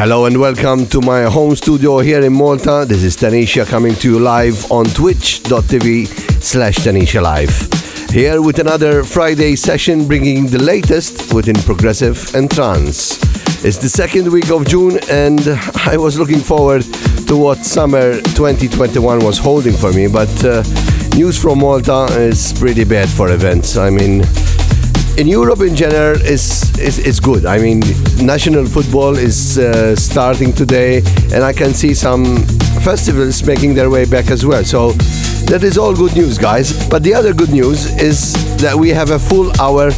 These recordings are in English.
Hello and welcome to my home studio here in Malta. This is Tanisha coming to you live on twitch.tv slash Tanisha Live. Here with another Friday session bringing the latest within progressive and trance. It's the second week of June and I was looking forward to what summer 2021 was holding for me, but uh, news from Malta is pretty bad for events. I mean, in Europe in general is is, is good. I mean, national football is uh, starting today, and I can see some festivals making their way back as well. So that is all good news, guys. But the other good news is that we have a full hour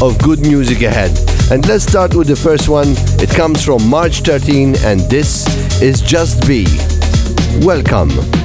of good music ahead. And let's start with the first one. It comes from March 13, and this is Just Be. Welcome.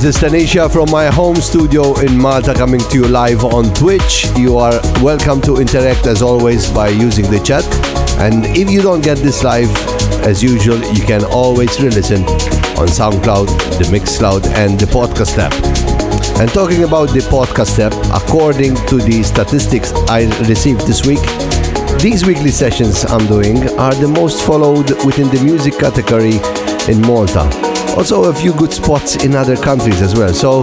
This is Tanisha from my home studio in Malta coming to you live on Twitch. You are welcome to interact as always by using the chat. And if you don't get this live, as usual, you can always re-listen on SoundCloud, the Mixcloud and the podcast app. And talking about the podcast app, according to the statistics I received this week, these weekly sessions I'm doing are the most followed within the music category in Malta also a few good spots in other countries as well. So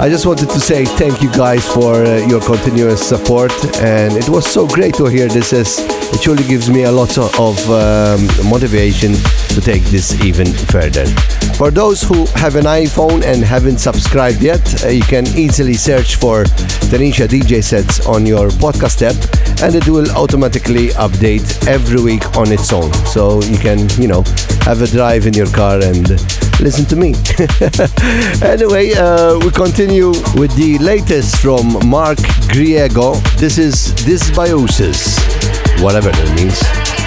I just wanted to say thank you guys for uh, your continuous support, and it was so great to hear this. As it truly gives me a lot of um, motivation to take this even further. For those who have an iPhone and haven't subscribed yet, uh, you can easily search for Tanisha DJ sets on your podcast app, and it will automatically update every week on its own. So you can, you know, have a drive in your car and listen to me. anyway, uh, we continue with the latest from Mark Griego. This is Dysbiosis, whatever that means.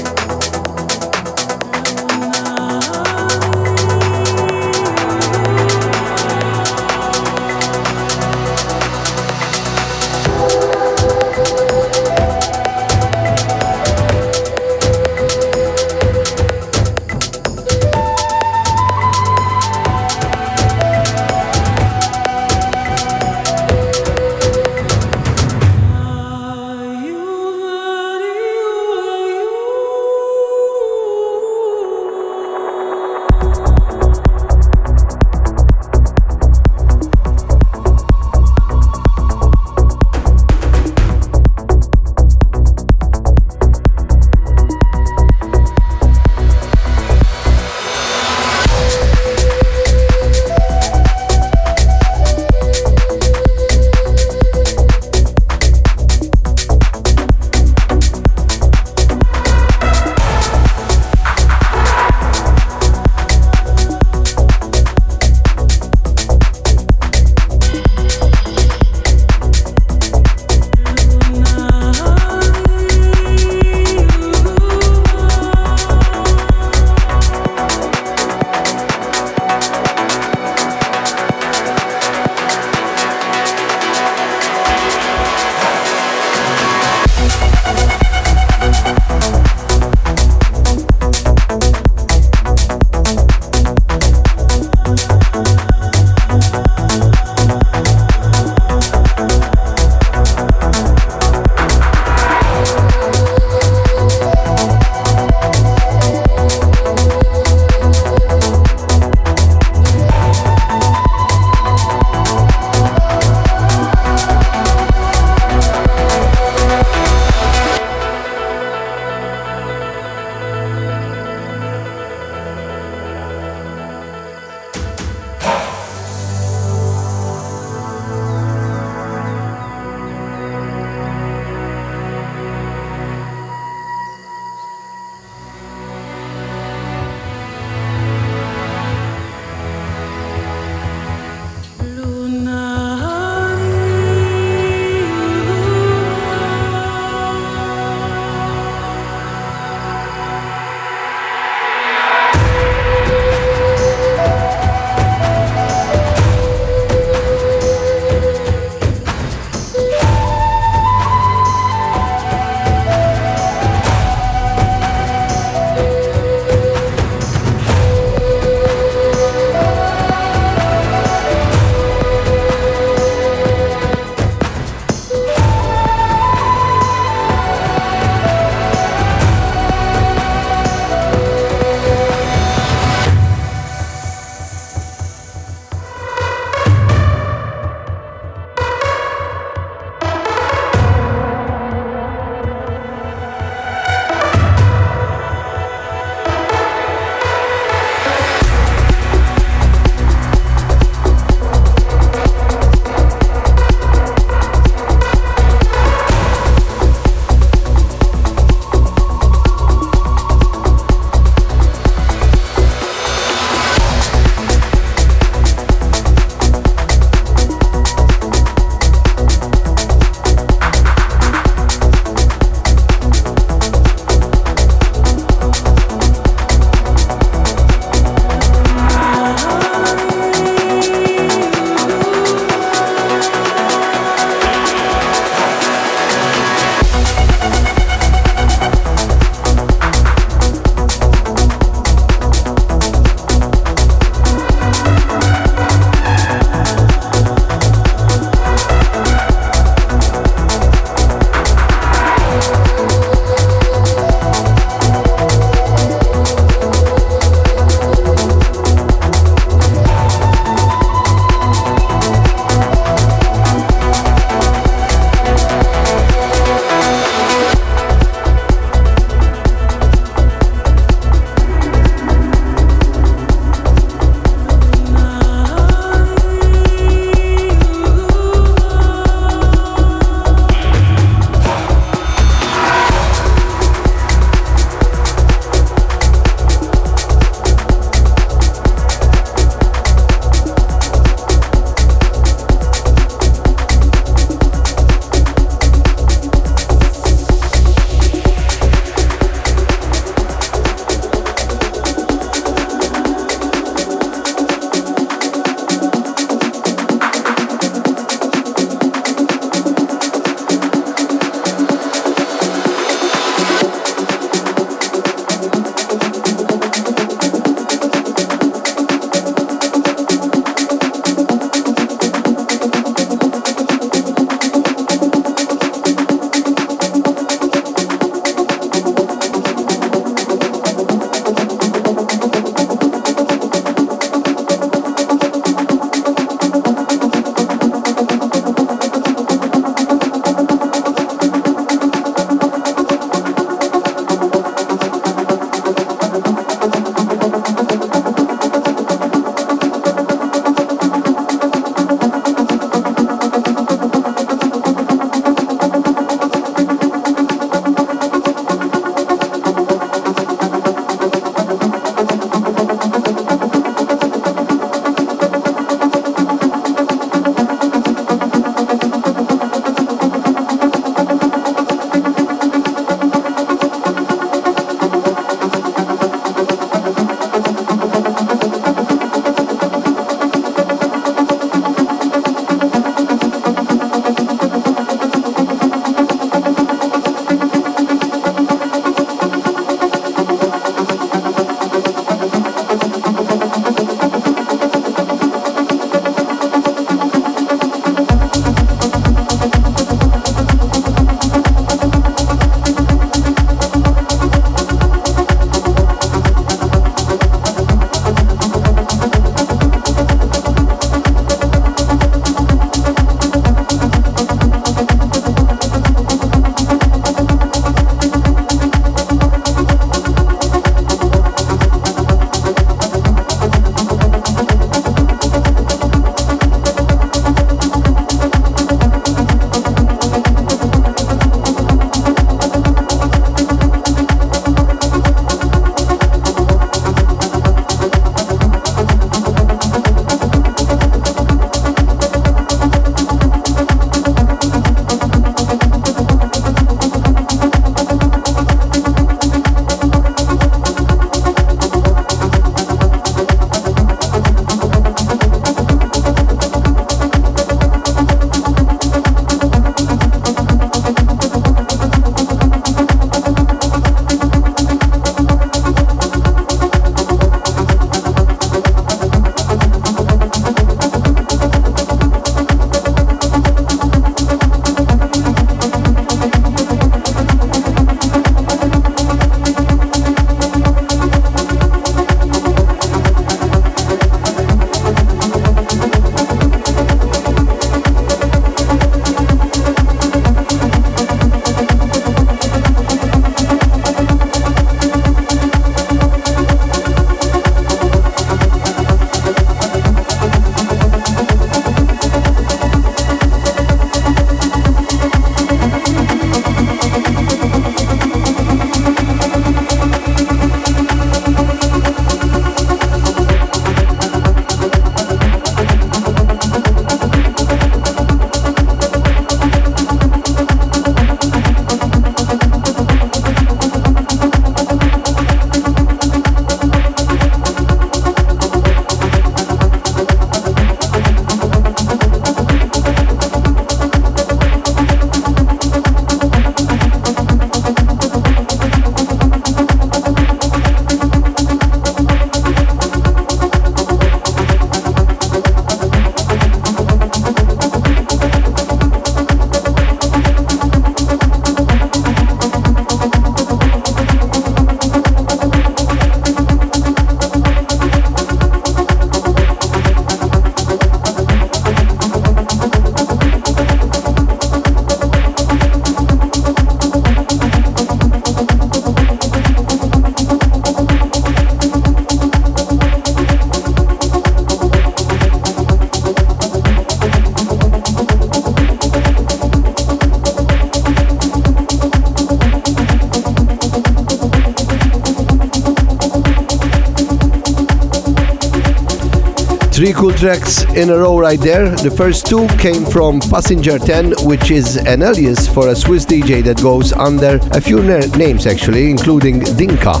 Tracks in a row right there. The first two came from Passenger 10, which is an alias for a Swiss DJ that goes under a few names actually, including Dinka.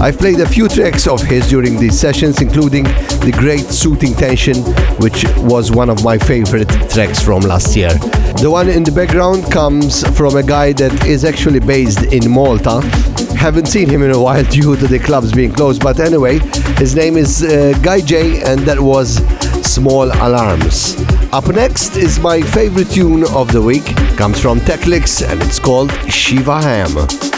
I've played a few tracks of his during these sessions, including the great Suiting Tension, which was one of my favorite tracks from last year. The one in the background comes from a guy that is actually based in Malta. Haven't seen him in a while due to the clubs being closed, but anyway, his name is uh, Guy J, and that was Small Alarms. Up next is my favorite tune of the week, comes from Techlix, and it's called Shiva Ham.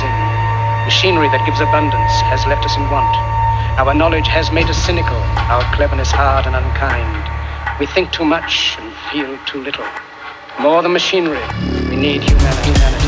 in. Machinery that gives abundance has left us in want. Our knowledge has made us cynical, our cleverness hard and unkind. We think too much and feel too little. More than machinery, we need humanity.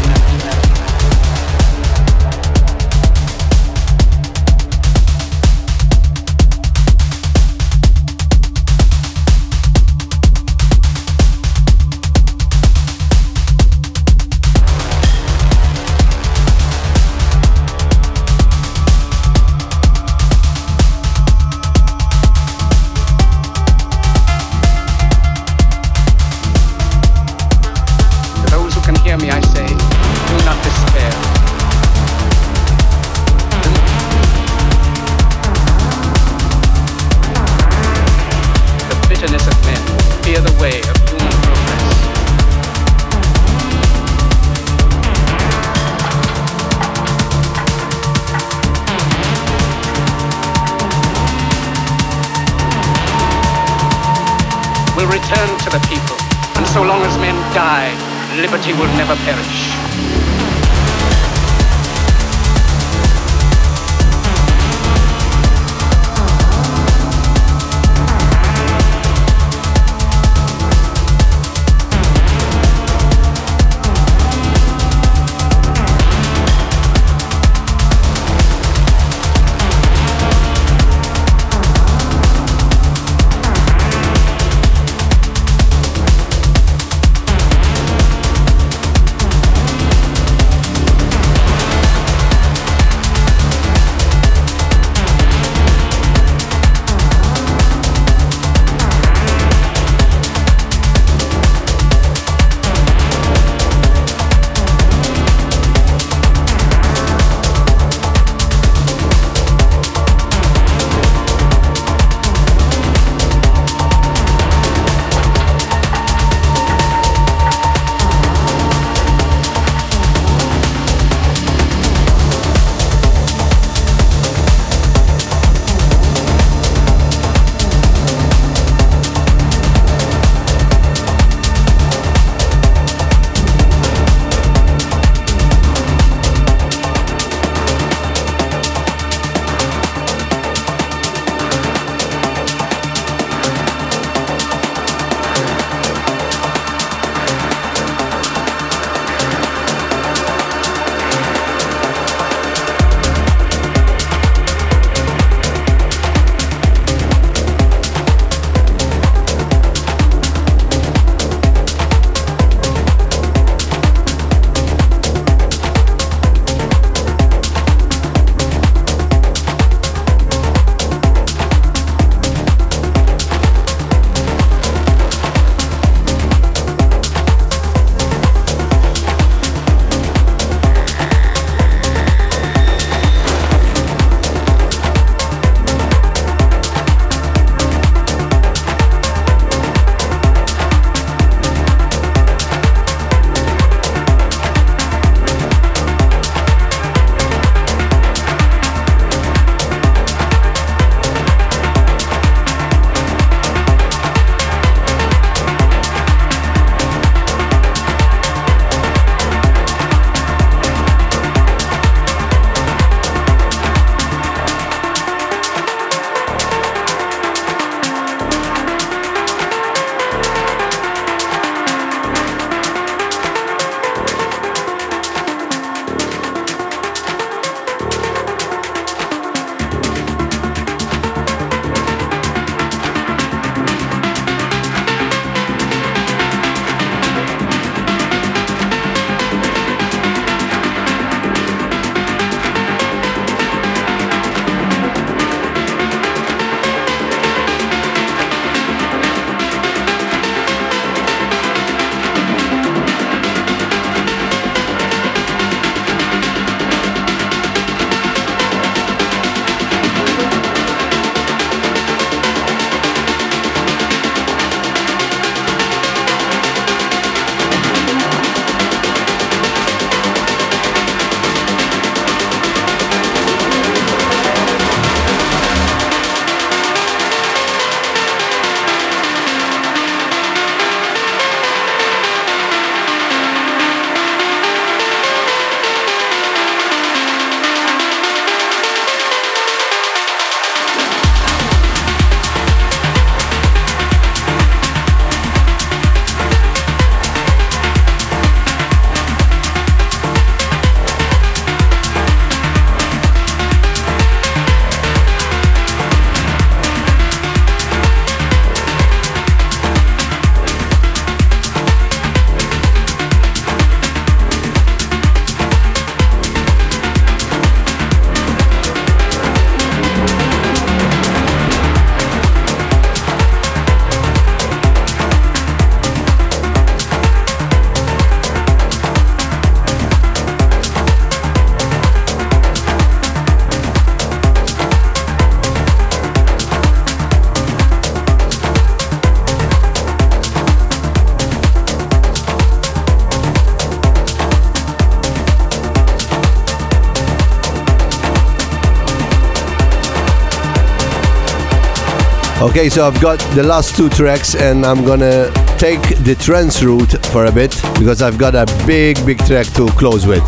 Okay, so I've got the last two tracks and I'm gonna take the trance route for a bit because I've got a big, big track to close with.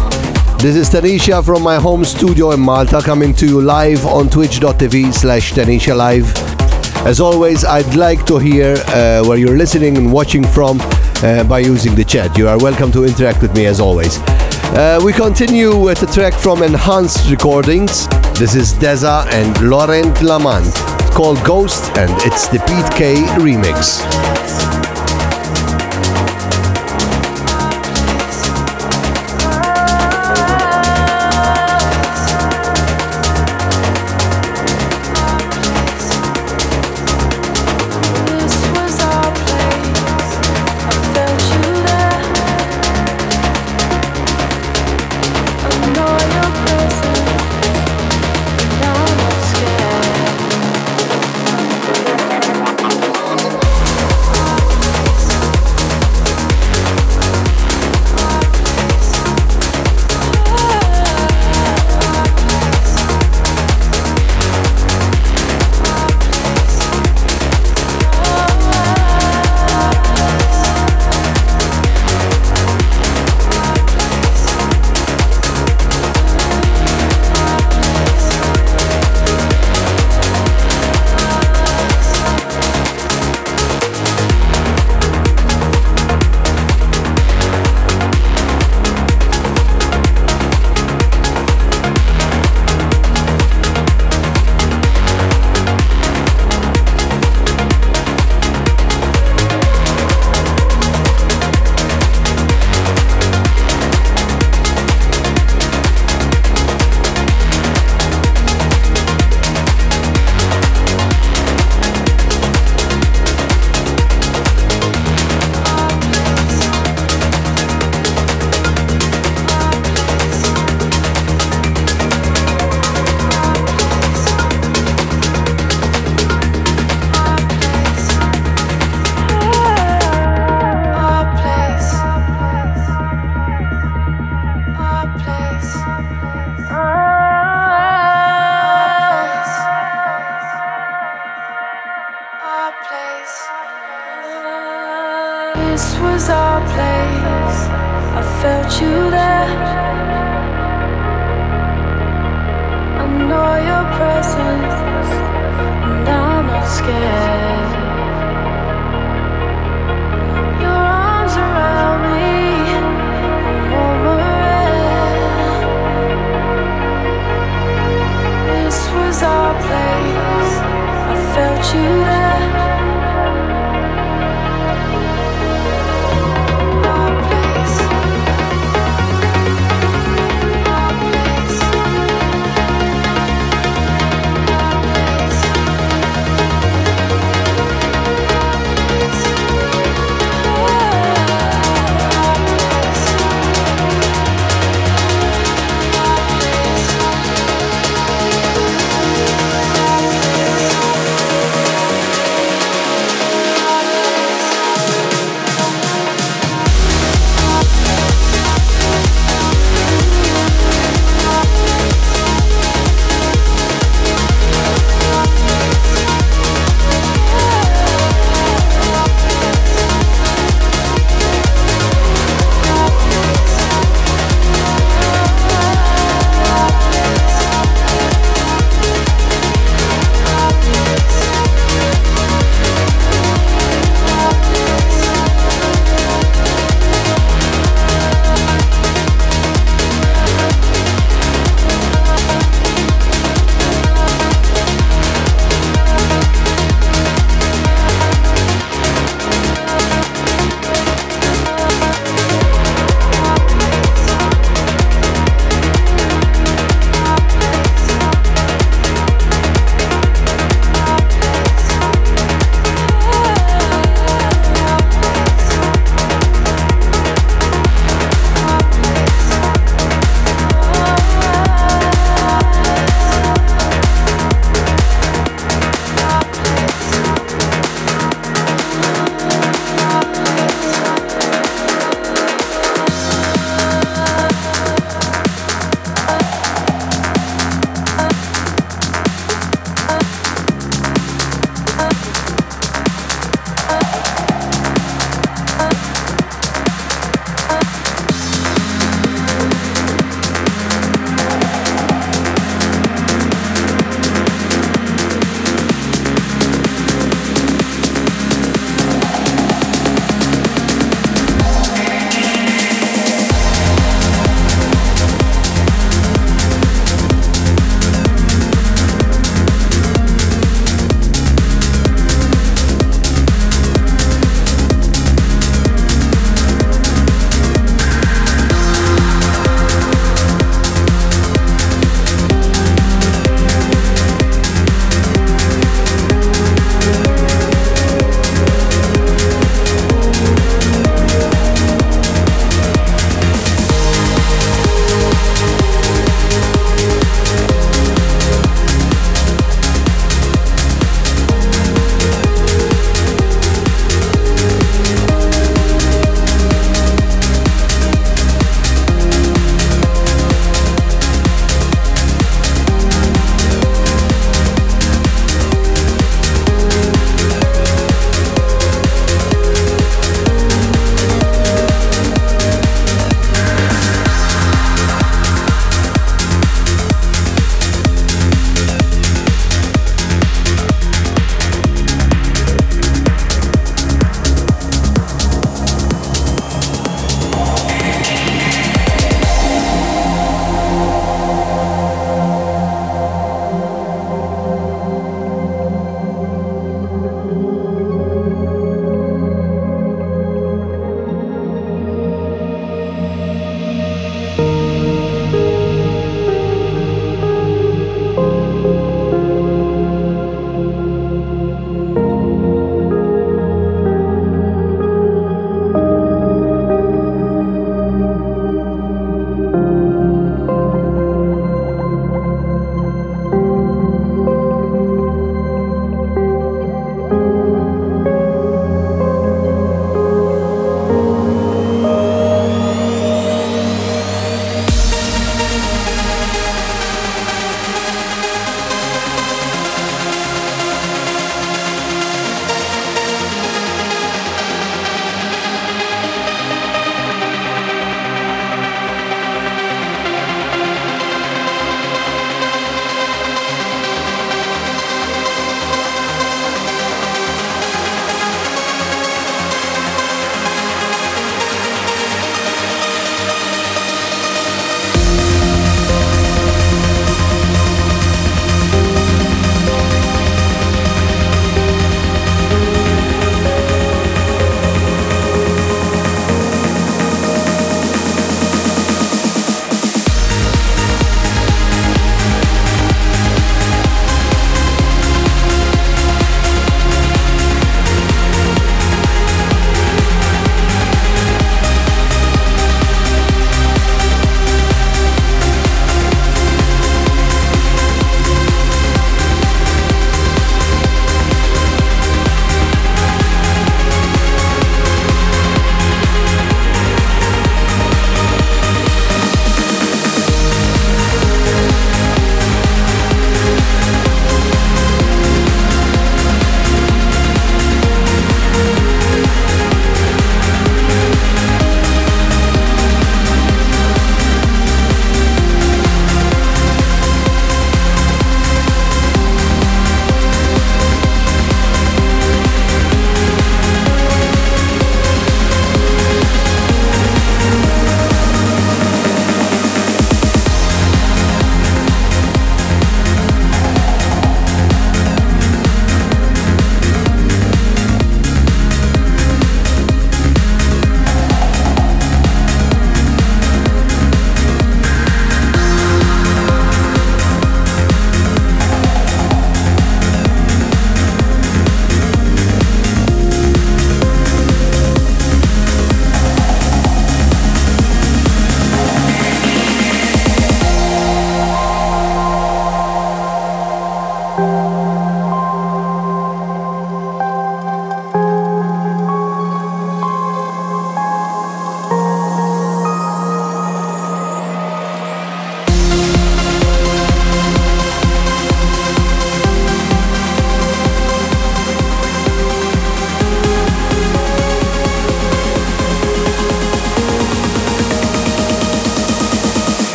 This is Tanisha from my home studio in Malta coming to you live on twitch.tv slash Tanisha Live. As always, I'd like to hear uh, where you're listening and watching from uh, by using the chat. You are welcome to interact with me as always. Uh, we continue with a track from Enhanced Recordings. This is Deza and Laurent Lamont called Ghost and it's the Pete K remix.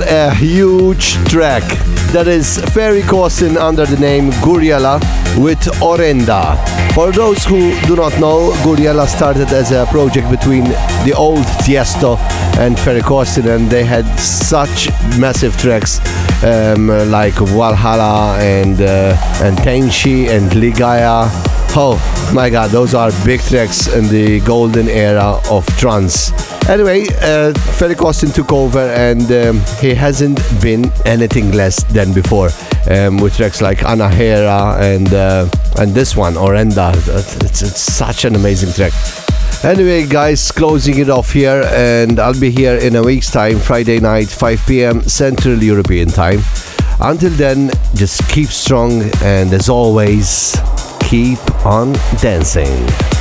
A huge track. That is Ferry Corsten under the name Gouryella with Orenda. For those who do not know, Gouryella started as a project between the old Tiesto and Ferry Corsten, and they had such massive tracks um, like Walhalla and uh, and Tenshi and Ligaya. Oh my god, those are big tracks in the golden era of trance. Anyway, uh, took over and um, he hasn't been anything less than before um, with tracks like Anahera and uh, and this one, Orenda. It's, it's such an amazing track. Anyway, guys, closing it off here, and I'll be here in a week's time, Friday night, 5 p.m. Central European Time. Until then, just keep strong, and as always, keep on dancing.